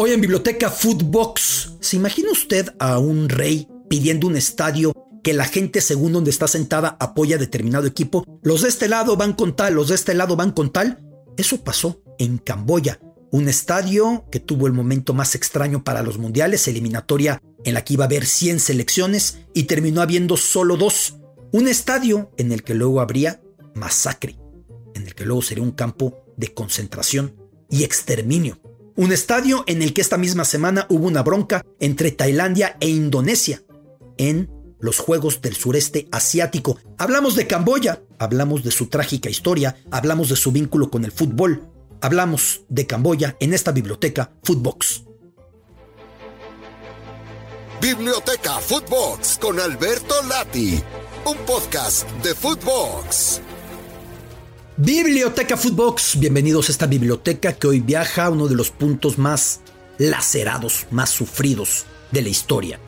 Hoy en Biblioteca Footbox, ¿se imagina usted a un rey pidiendo un estadio que la gente según donde está sentada apoya determinado equipo? Los de este lado van con tal, los de este lado van con tal. Eso pasó en Camboya, un estadio que tuvo el momento más extraño para los mundiales, eliminatoria en la que iba a haber 100 selecciones y terminó habiendo solo dos. Un estadio en el que luego habría masacre, en el que luego sería un campo de concentración y exterminio. Un estadio en el que esta misma semana hubo una bronca entre Tailandia e Indonesia en los Juegos del Sureste Asiático. Hablamos de Camboya, hablamos de su trágica historia, hablamos de su vínculo con el fútbol, hablamos de Camboya en esta biblioteca Footbox. Biblioteca Footbox con Alberto Lati, un podcast de Footbox. Biblioteca Footbox, bienvenidos a esta biblioteca que hoy viaja a uno de los puntos más lacerados, más sufridos de la historia.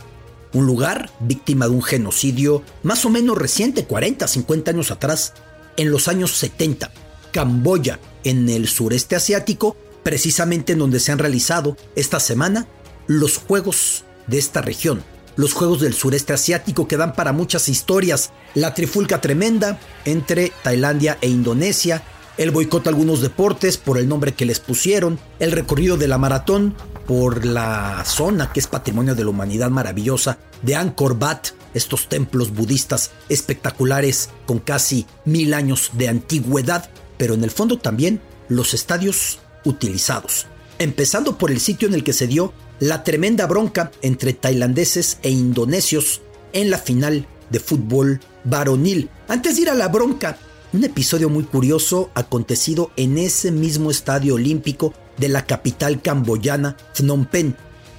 Un lugar víctima de un genocidio más o menos reciente, 40, 50 años atrás, en los años 70. Camboya, en el sureste asiático, precisamente en donde se han realizado esta semana los Juegos de esta región, los Juegos del Sureste Asiático que dan para muchas historias, la trifulca tremenda entre Tailandia e Indonesia, el boicot a algunos deportes por el nombre que les pusieron, el recorrido de la maratón por la zona que es patrimonio de la humanidad maravillosa de Angkor Wat, estos templos budistas espectaculares con casi mil años de antigüedad, pero en el fondo también los estadios utilizados, empezando por el sitio en el que se dio la tremenda bronca entre tailandeses e indonesios en la final de fútbol varonil. Antes de ir a la bronca, un episodio muy curioso acontecido en ese mismo estadio olímpico de la capital camboyana, Phnom Penh.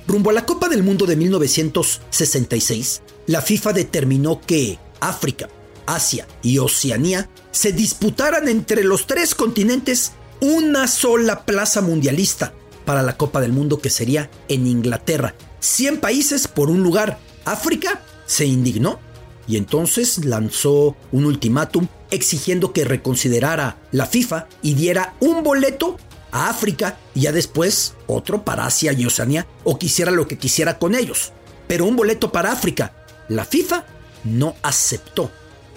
Rumbo a la Copa del Mundo de 1966, la FIFA determinó que África, Asia y Oceanía se disputaran entre los tres continentes una sola plaza mundialista para la Copa del Mundo que sería en Inglaterra. 100 países por un lugar. África se indignó y entonces lanzó un ultimátum exigiendo que reconsiderara la FIFA y diera un boleto a África y ya después otro para Asia y Oceanía o quisiera lo que quisiera con ellos. Pero un boleto para África. La FIFA no aceptó.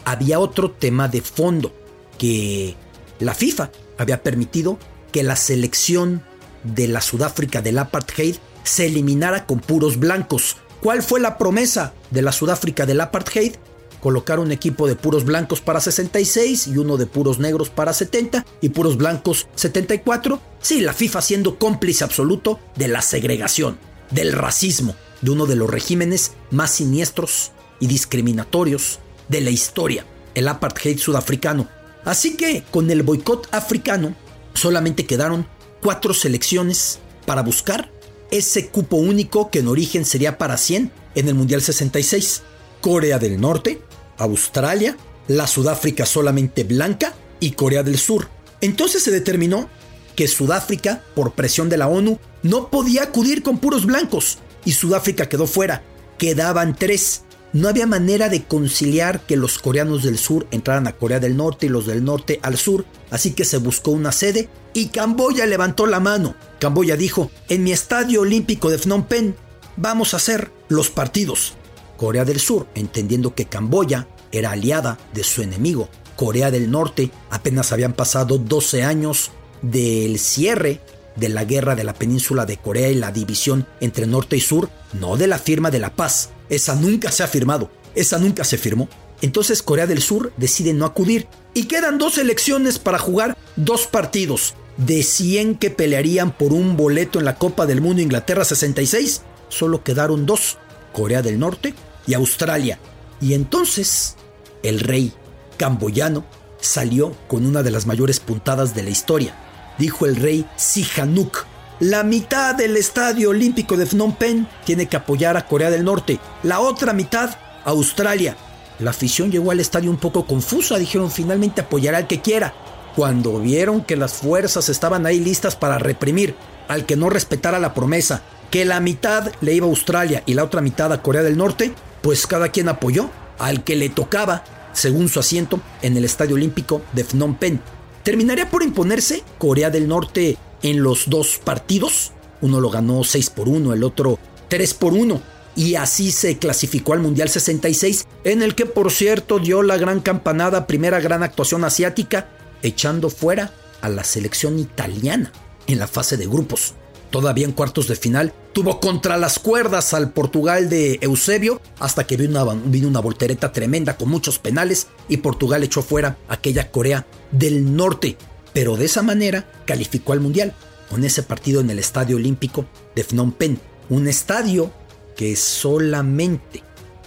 Había otro tema de fondo que la FIFA había permitido que la selección de la Sudáfrica del apartheid se eliminara con puros blancos. ¿Cuál fue la promesa de la Sudáfrica del apartheid? Colocar un equipo de puros blancos para 66 y uno de puros negros para 70 y puros blancos 74. Sí, la FIFA siendo cómplice absoluto de la segregación, del racismo, de uno de los regímenes más siniestros y discriminatorios de la historia, el apartheid sudafricano. Así que con el boicot africano solamente quedaron cuatro selecciones para buscar ese cupo único que en origen sería para 100 en el Mundial 66. Corea del Norte, Australia, la Sudáfrica solamente blanca y Corea del Sur. Entonces se determinó que Sudáfrica, por presión de la ONU, no podía acudir con puros blancos y Sudáfrica quedó fuera. Quedaban tres no había manera de conciliar que los coreanos del sur entraran a Corea del Norte y los del norte al sur, así que se buscó una sede y Camboya levantó la mano. Camboya dijo, en mi estadio olímpico de Phnom Penh vamos a hacer los partidos. Corea del Sur, entendiendo que Camboya era aliada de su enemigo, Corea del Norte, apenas habían pasado 12 años del cierre de la guerra de la península de Corea y la división entre norte y sur, no de la firma de la paz. Esa nunca se ha firmado, esa nunca se firmó. Entonces Corea del Sur decide no acudir y quedan dos elecciones para jugar dos partidos. De 100 que pelearían por un boleto en la Copa del Mundo Inglaterra 66, solo quedaron dos, Corea del Norte y Australia. Y entonces el rey camboyano salió con una de las mayores puntadas de la historia dijo el rey Sihanouk. La mitad del estadio olímpico de Phnom Penh tiene que apoyar a Corea del Norte, la otra mitad a Australia. La afición llegó al estadio un poco confusa, dijeron finalmente apoyará al que quiera. Cuando vieron que las fuerzas estaban ahí listas para reprimir al que no respetara la promesa, que la mitad le iba a Australia y la otra mitad a Corea del Norte, pues cada quien apoyó al que le tocaba, según su asiento, en el Estadio Olímpico de Phnom Penh. ¿Terminaría por imponerse Corea del Norte en los dos partidos? Uno lo ganó 6 por 1, el otro 3 por 1. Y así se clasificó al Mundial 66, en el que por cierto dio la gran campanada, primera gran actuación asiática, echando fuera a la selección italiana en la fase de grupos. Todavía en cuartos de final tuvo contra las cuerdas al Portugal de Eusebio hasta que vino una, vino una voltereta tremenda con muchos penales y Portugal echó fuera aquella Corea del Norte. Pero de esa manera calificó al Mundial con ese partido en el Estadio Olímpico de Phnom Penh. Un estadio que solamente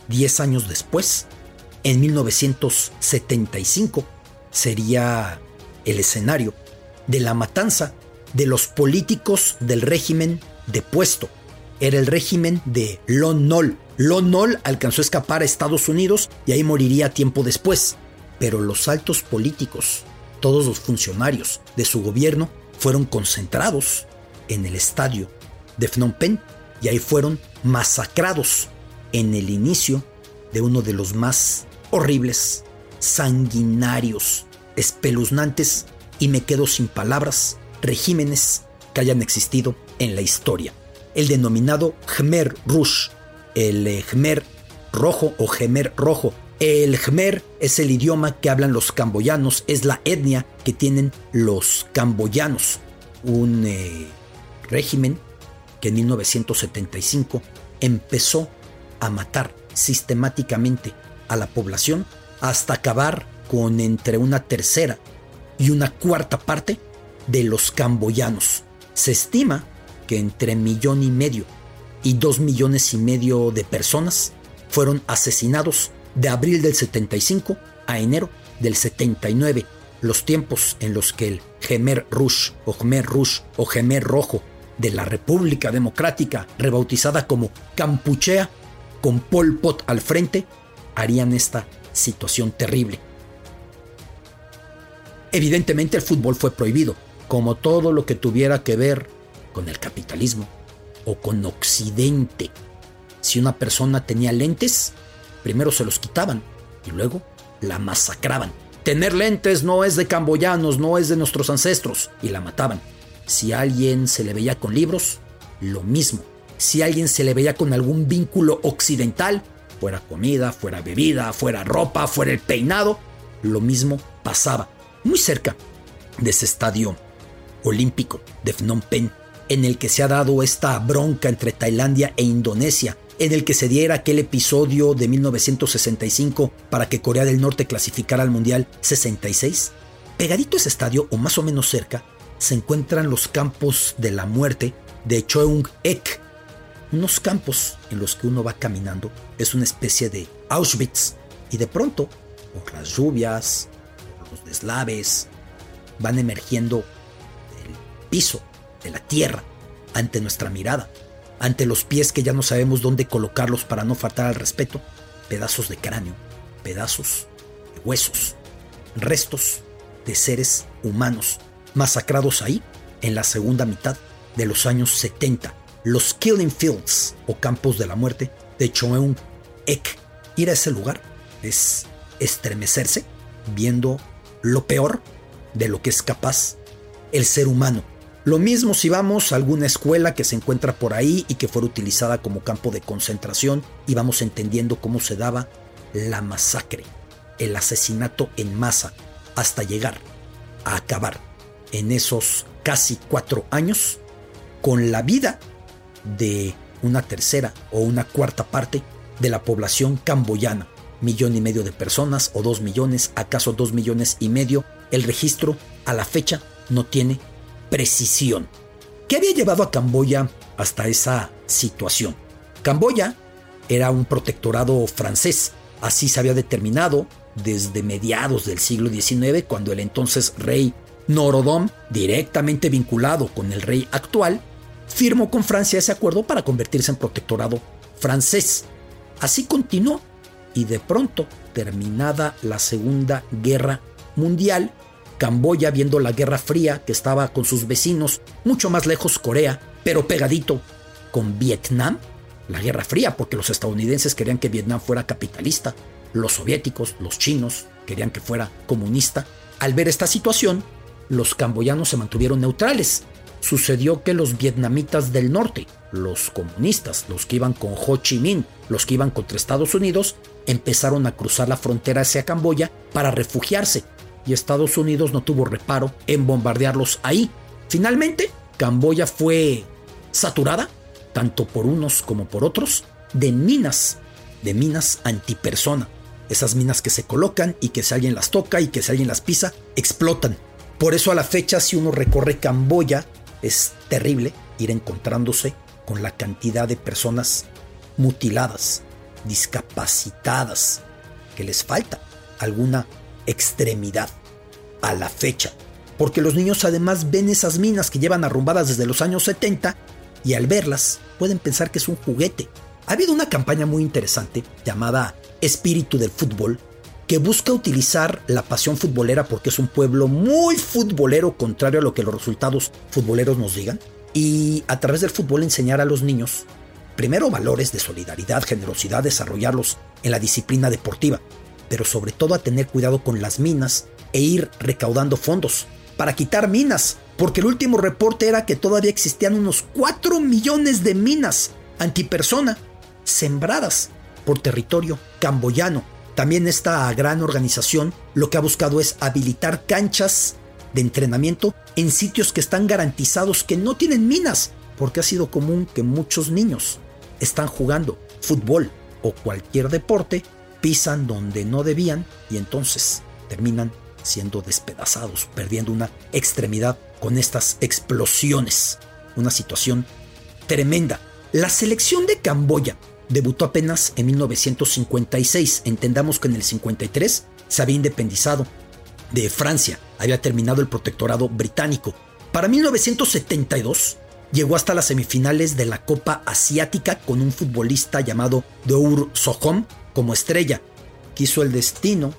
10 años después, en 1975, sería el escenario de la matanza de los políticos del régimen depuesto. Era el régimen de Lon Nol. Lon Nol alcanzó a escapar a Estados Unidos y ahí moriría tiempo después. Pero los altos políticos, todos los funcionarios de su gobierno, fueron concentrados en el estadio de Phnom Penh y ahí fueron masacrados en el inicio de uno de los más horribles, sanguinarios, espeluznantes y me quedo sin palabras regímenes que hayan existido en la historia. El denominado Khmer Rouge, el eh, Khmer rojo o Khmer rojo. El Khmer es el idioma que hablan los camboyanos, es la etnia que tienen los camboyanos. Un eh, régimen que en 1975 empezó a matar sistemáticamente a la población hasta acabar con entre una tercera y una cuarta parte de los camboyanos. Se estima que entre millón y medio y dos millones y medio de personas fueron asesinados de abril del 75 a enero del 79, los tiempos en los que el Khmer Rouge o Rouge o Khmer Rojo de la República Democrática, rebautizada como Campuchea, con Pol Pot al frente, harían esta situación terrible. Evidentemente el fútbol fue prohibido, como todo lo que tuviera que ver con el capitalismo o con Occidente. Si una persona tenía lentes, primero se los quitaban y luego la masacraban. Tener lentes no es de camboyanos, no es de nuestros ancestros, y la mataban. Si alguien se le veía con libros, lo mismo. Si alguien se le veía con algún vínculo occidental, fuera comida, fuera bebida, fuera ropa, fuera el peinado, lo mismo pasaba. Muy cerca de ese estadio olímpico de Phnom Penh, en el que se ha dado esta bronca entre Tailandia e Indonesia, en el que se diera aquel episodio de 1965 para que Corea del Norte clasificara al Mundial 66, pegadito a ese estadio o más o menos cerca, se encuentran los campos de la muerte de Choeung Ek, unos campos en los que uno va caminando, es una especie de Auschwitz, y de pronto, por las lluvias, por los deslaves, van emergiendo piso, la tierra, ante nuestra mirada, ante los pies que ya no sabemos dónde colocarlos para no faltar al respeto, pedazos de cráneo, pedazos de huesos, restos de seres humanos masacrados ahí en la segunda mitad de los años 70, los Killing Fields o campos de la muerte de Choeung Ek. Ir a ese lugar es estremecerse viendo lo peor de lo que es capaz el ser humano lo mismo si vamos a alguna escuela que se encuentra por ahí y que fuera utilizada como campo de concentración y vamos entendiendo cómo se daba la masacre, el asesinato en masa, hasta llegar a acabar en esos casi cuatro años con la vida de una tercera o una cuarta parte de la población camboyana. Millón y medio de personas o dos millones, acaso dos millones y medio. El registro a la fecha no tiene precisión. ¿Qué había llevado a Camboya hasta esa situación? Camboya era un protectorado francés, así se había determinado desde mediados del siglo XIX, cuando el entonces rey Norodom, directamente vinculado con el rey actual, firmó con Francia ese acuerdo para convertirse en protectorado francés. Así continuó y de pronto, terminada la Segunda Guerra Mundial, Camboya viendo la Guerra Fría que estaba con sus vecinos, mucho más lejos Corea, pero pegadito con Vietnam, la Guerra Fría, porque los estadounidenses querían que Vietnam fuera capitalista, los soviéticos, los chinos querían que fuera comunista. Al ver esta situación, los camboyanos se mantuvieron neutrales. Sucedió que los vietnamitas del norte, los comunistas, los que iban con Ho Chi Minh, los que iban contra Estados Unidos, empezaron a cruzar la frontera hacia Camboya para refugiarse y Estados Unidos no tuvo reparo en bombardearlos ahí. Finalmente, Camboya fue saturada, tanto por unos como por otros, de minas, de minas antipersona. Esas minas que se colocan y que si alguien las toca y que si alguien las pisa, explotan. Por eso a la fecha si uno recorre Camboya es terrible ir encontrándose con la cantidad de personas mutiladas, discapacitadas, que les falta alguna extremidad a la fecha. Porque los niños además ven esas minas que llevan arrumbadas desde los años 70 y al verlas pueden pensar que es un juguete. Ha habido una campaña muy interesante llamada Espíritu del Fútbol que busca utilizar la pasión futbolera porque es un pueblo muy futbolero, contrario a lo que los resultados futboleros nos digan, y a través del fútbol enseñar a los niños, primero valores de solidaridad, generosidad, desarrollarlos en la disciplina deportiva, pero sobre todo a tener cuidado con las minas e ir recaudando fondos para quitar minas, porque el último reporte era que todavía existían unos 4 millones de minas antipersona sembradas por territorio camboyano. También esta gran organización lo que ha buscado es habilitar canchas de entrenamiento en sitios que están garantizados que no tienen minas, porque ha sido común que muchos niños están jugando fútbol o cualquier deporte, donde no debían y entonces terminan siendo despedazados, perdiendo una extremidad con estas explosiones. Una situación tremenda. La selección de Camboya debutó apenas en 1956. Entendamos que en el 53 se había independizado de Francia, había terminado el protectorado británico. Para 1972 llegó hasta las semifinales de la Copa Asiática con un futbolista llamado Dour Sohom como estrella. Quiso el destino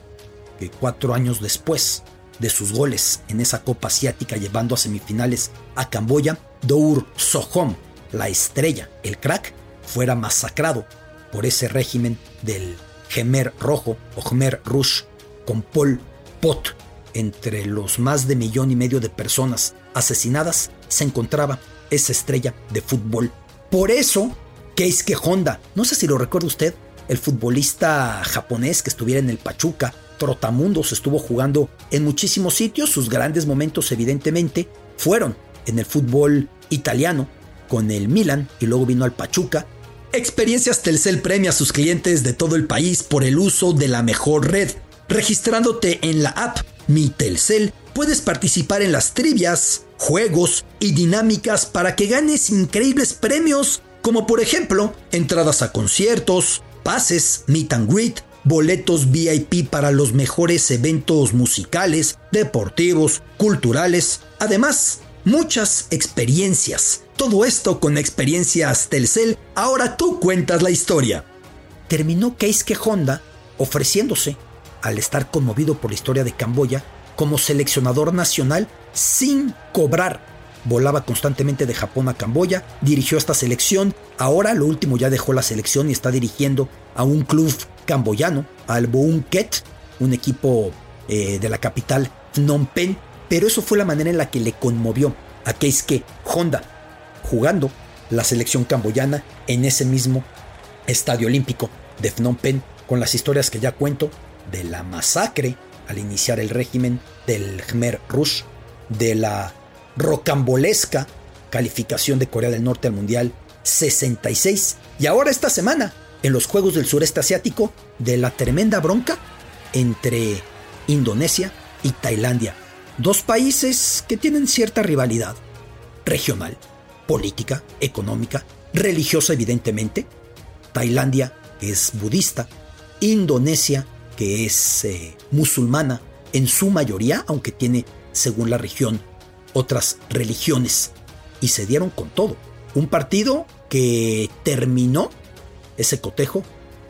que cuatro años después de sus goles en esa Copa Asiática llevando a semifinales a Camboya, Dour Sohom, la estrella, el crack, fuera masacrado por ese régimen del Khmer Rojo o Khmer Rouge con Pol Pot. Entre los más de millón y medio de personas asesinadas se encontraba esa estrella de fútbol. Por eso, Keisuke Honda, no sé si lo recuerda usted, el futbolista japonés que estuviera en el Pachuca, Trotamundos estuvo jugando en muchísimos sitios, sus grandes momentos evidentemente fueron en el fútbol italiano con el Milan y luego vino al Pachuca Experiencias Telcel premia a sus clientes de todo el país por el uso de la mejor red. Registrándote en la app Mi Telcel, puedes participar en las trivias, juegos y dinámicas para que ganes increíbles premios, como por ejemplo entradas a conciertos, pases, meet and greet, boletos VIP para los mejores eventos musicales, deportivos, culturales, además muchas experiencias todo esto con experiencias Telcel, ahora tú cuentas la historia. Terminó Keisuke Honda ofreciéndose, al estar conmovido por la historia de Camboya, como seleccionador nacional sin cobrar. Volaba constantemente de Japón a Camboya, dirigió esta selección, ahora lo último ya dejó la selección y está dirigiendo a un club camboyano, al Boon Ket, un equipo eh, de la capital Phnom Penh, pero eso fue la manera en la que le conmovió a Keisuke Honda jugando la selección camboyana en ese mismo estadio olímpico de Phnom Penh con las historias que ya cuento de la masacre al iniciar el régimen del Khmer Rouge, de la rocambolesca calificación de Corea del Norte al Mundial 66 y ahora esta semana en los Juegos del Sureste Asiático de la tremenda bronca entre Indonesia y Tailandia, dos países que tienen cierta rivalidad regional política, económica, religiosa evidentemente. Tailandia, que es budista. Indonesia, que es eh, musulmana en su mayoría, aunque tiene, según la región, otras religiones. Y se dieron con todo. Un partido que terminó ese cotejo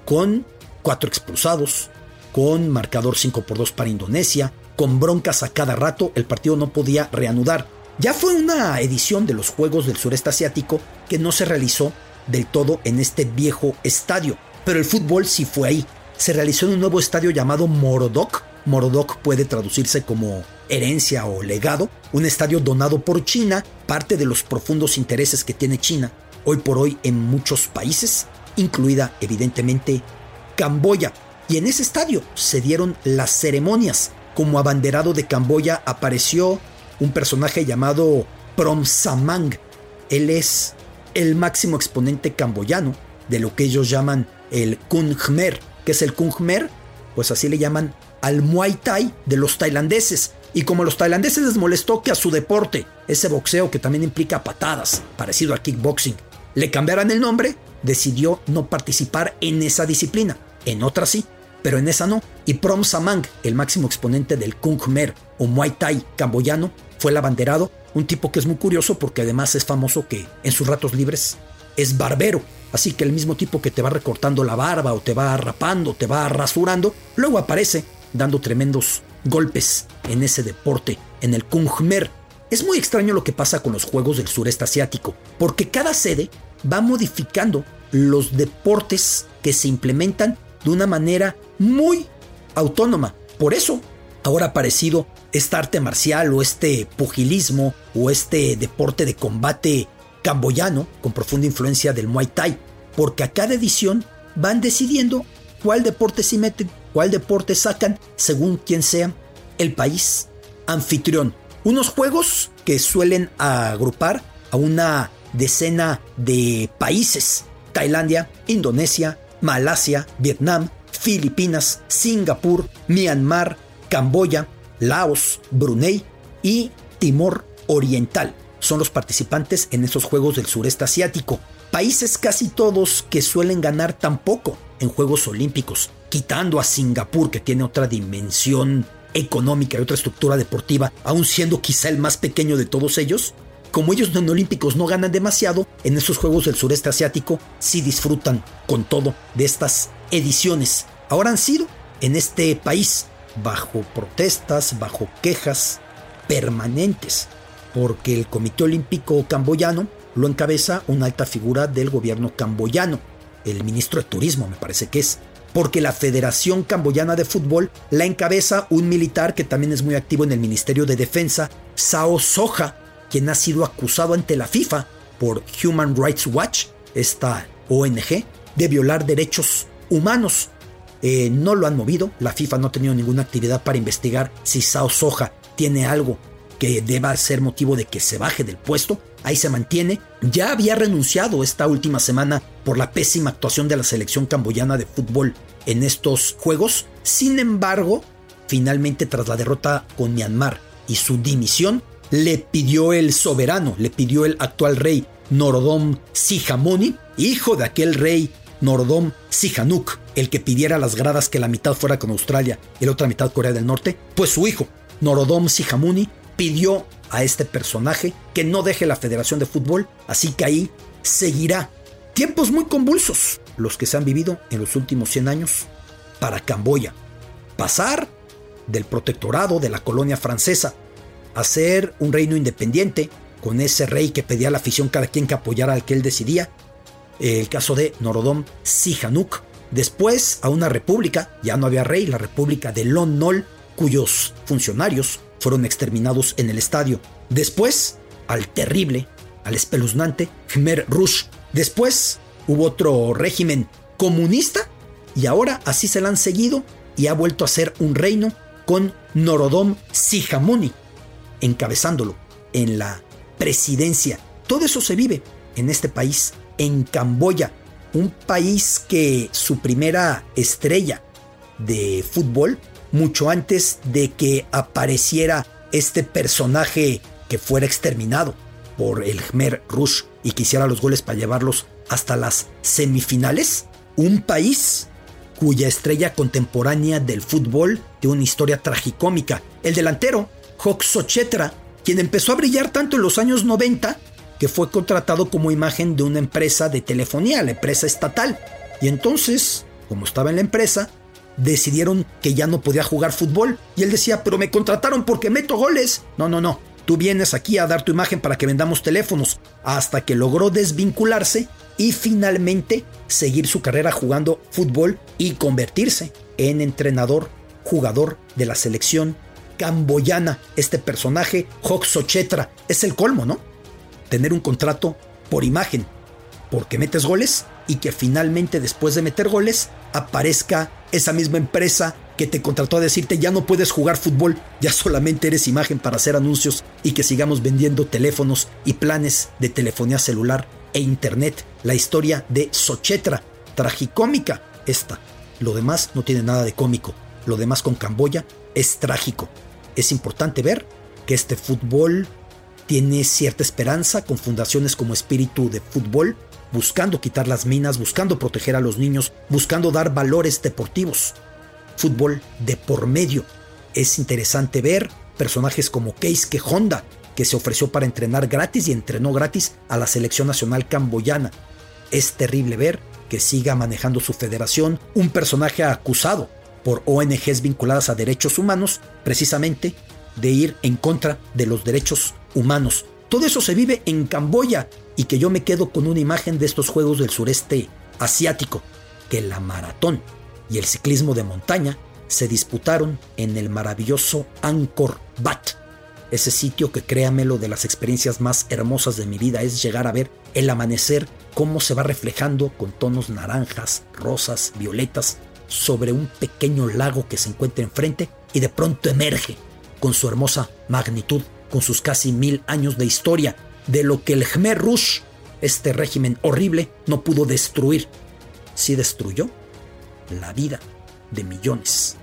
con cuatro expulsados, con marcador 5 por 2 para Indonesia, con broncas a cada rato, el partido no podía reanudar. Ya fue una edición de los Juegos del Sureste Asiático que no se realizó del todo en este viejo estadio, pero el fútbol sí fue ahí. Se realizó en un nuevo estadio llamado Morodok. Morodok puede traducirse como herencia o legado, un estadio donado por China parte de los profundos intereses que tiene China hoy por hoy en muchos países, incluida evidentemente Camboya. Y en ese estadio se dieron las ceremonias. Como abanderado de Camboya apareció un personaje llamado Prom Samang. Él es el máximo exponente camboyano de lo que ellos llaman el Kung Khmer. ¿Qué es el Kung Khmer? Pues así le llaman al Muay Thai de los tailandeses. Y como a los tailandeses les molestó que a su deporte, ese boxeo que también implica patadas, parecido al kickboxing, le cambiaran el nombre, decidió no participar en esa disciplina. En otra sí, pero en esa no. Y Prom Samang, el máximo exponente del Kung Khmer o Muay Thai camboyano, fue el abanderado, un tipo que es muy curioso porque además es famoso que en sus ratos libres es barbero. Así que el mismo tipo que te va recortando la barba o te va rapando, te va rasurando, luego aparece dando tremendos golpes en ese deporte, en el Kung Khmer. Es muy extraño lo que pasa con los Juegos del Sureste Asiático, porque cada sede va modificando los deportes que se implementan de una manera muy autónoma. Por eso, ahora ha aparecido esta arte marcial o este pugilismo o este deporte de combate camboyano con profunda influencia del Muay Thai, porque a cada edición van decidiendo cuál deporte se meten, cuál deporte sacan según quien sea el país anfitrión. Unos juegos que suelen agrupar a una decena de países. Tailandia, Indonesia, Malasia, Vietnam, Filipinas, Singapur, Myanmar, Camboya, Laos, Brunei y Timor Oriental. Son los participantes en esos Juegos del Sureste Asiático. Países casi todos que suelen ganar tan poco en Juegos Olímpicos, quitando a Singapur que tiene otra dimensión económica y otra estructura deportiva, aun siendo quizá el más pequeño de todos ellos, como ellos en olímpicos no ganan demasiado, en esos Juegos del Sureste Asiático sí disfrutan con todo de estas ediciones. Ahora han sido en este país bajo protestas, bajo quejas permanentes, porque el Comité Olímpico Camboyano lo encabeza una alta figura del gobierno camboyano, el ministro de Turismo me parece que es, porque la Federación Camboyana de Fútbol la encabeza un militar que también es muy activo en el Ministerio de Defensa, Sao Soja, quien ha sido acusado ante la FIFA por Human Rights Watch, esta ONG, de violar derechos humanos. Eh, no lo han movido, la FIFA no ha tenido ninguna actividad para investigar si Sao Soja tiene algo que deba ser motivo de que se baje del puesto, ahí se mantiene. Ya había renunciado esta última semana por la pésima actuación de la selección camboyana de fútbol en estos juegos. Sin embargo, finalmente tras la derrota con Myanmar y su dimisión, le pidió el soberano, le pidió el actual rey Norodom Sihamoni, hijo de aquel rey Norodom Sihanouk, el que pidiera las gradas que la mitad fuera con Australia y la otra mitad Corea del Norte, pues su hijo, Norodom Sihamuni, pidió a este personaje que no deje la Federación de Fútbol, así que ahí seguirá. Tiempos muy convulsos los que se han vivido en los últimos 100 años para Camboya. Pasar del protectorado de la colonia francesa a ser un reino independiente, con ese rey que pedía la afición cada quien que apoyara al que él decidía, el caso de Norodom Sihanouk. Después a una república, ya no había rey, la república de Lon Nol, cuyos funcionarios fueron exterminados en el estadio. Después al terrible, al espeluznante Khmer Rouge. Después hubo otro régimen comunista y ahora así se la han seguido y ha vuelto a ser un reino con Norodom Sihamuni encabezándolo en la presidencia. Todo eso se vive en este país, en Camboya, un país que su primera estrella de fútbol, mucho antes de que apareciera este personaje que fuera exterminado por el Khmer Rouge y que hiciera los goles para llevarlos hasta las semifinales, un país cuya estrella contemporánea del fútbol tiene una historia tragicómica. El delantero Sochetra, quien empezó a brillar tanto en los años 90 que fue contratado como imagen de una empresa de telefonía, la empresa estatal. Y entonces, como estaba en la empresa, decidieron que ya no podía jugar fútbol. Y él decía, pero me contrataron porque meto goles. No, no, no. Tú vienes aquí a dar tu imagen para que vendamos teléfonos. Hasta que logró desvincularse y finalmente seguir su carrera jugando fútbol y convertirse en entrenador, jugador de la selección camboyana. Este personaje, Sochetra, es el colmo, ¿no? tener un contrato por imagen, porque metes goles y que finalmente después de meter goles aparezca esa misma empresa que te contrató a decirte ya no puedes jugar fútbol, ya solamente eres imagen para hacer anuncios y que sigamos vendiendo teléfonos y planes de telefonía celular e internet. La historia de Sochetra, tragicómica esta. Lo demás no tiene nada de cómico. Lo demás con Camboya es trágico. Es importante ver que este fútbol tiene cierta esperanza con fundaciones como Espíritu de Fútbol, buscando quitar las minas, buscando proteger a los niños, buscando dar valores deportivos fútbol de por medio. Es interesante ver personajes como Keisuke Honda, que se ofreció para entrenar gratis y entrenó gratis a la selección nacional camboyana. Es terrible ver que siga manejando su federación un personaje acusado por ONGs vinculadas a derechos humanos, precisamente de ir en contra de los derechos humanos. Todo eso se vive en Camboya y que yo me quedo con una imagen de estos Juegos del Sureste Asiático, que la maratón y el ciclismo de montaña se disputaron en el maravilloso Angkor Wat. Ese sitio que créamelo de las experiencias más hermosas de mi vida es llegar a ver el amanecer, cómo se va reflejando con tonos naranjas, rosas, violetas, sobre un pequeño lago que se encuentra enfrente y de pronto emerge con su hermosa magnitud, con sus casi mil años de historia, de lo que el Khmer Rouge, este régimen horrible, no pudo destruir. Sí destruyó la vida de millones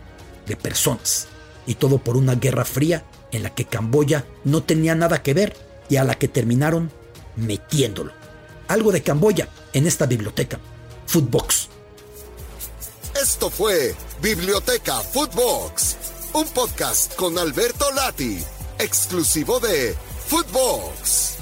de personas. Y todo por una guerra fría en la que Camboya no tenía nada que ver y a la que terminaron metiéndolo. Algo de Camboya en esta biblioteca. Footbox. Esto fue Biblioteca Footbox, un podcast con Alberto Lati, exclusivo de Footbox.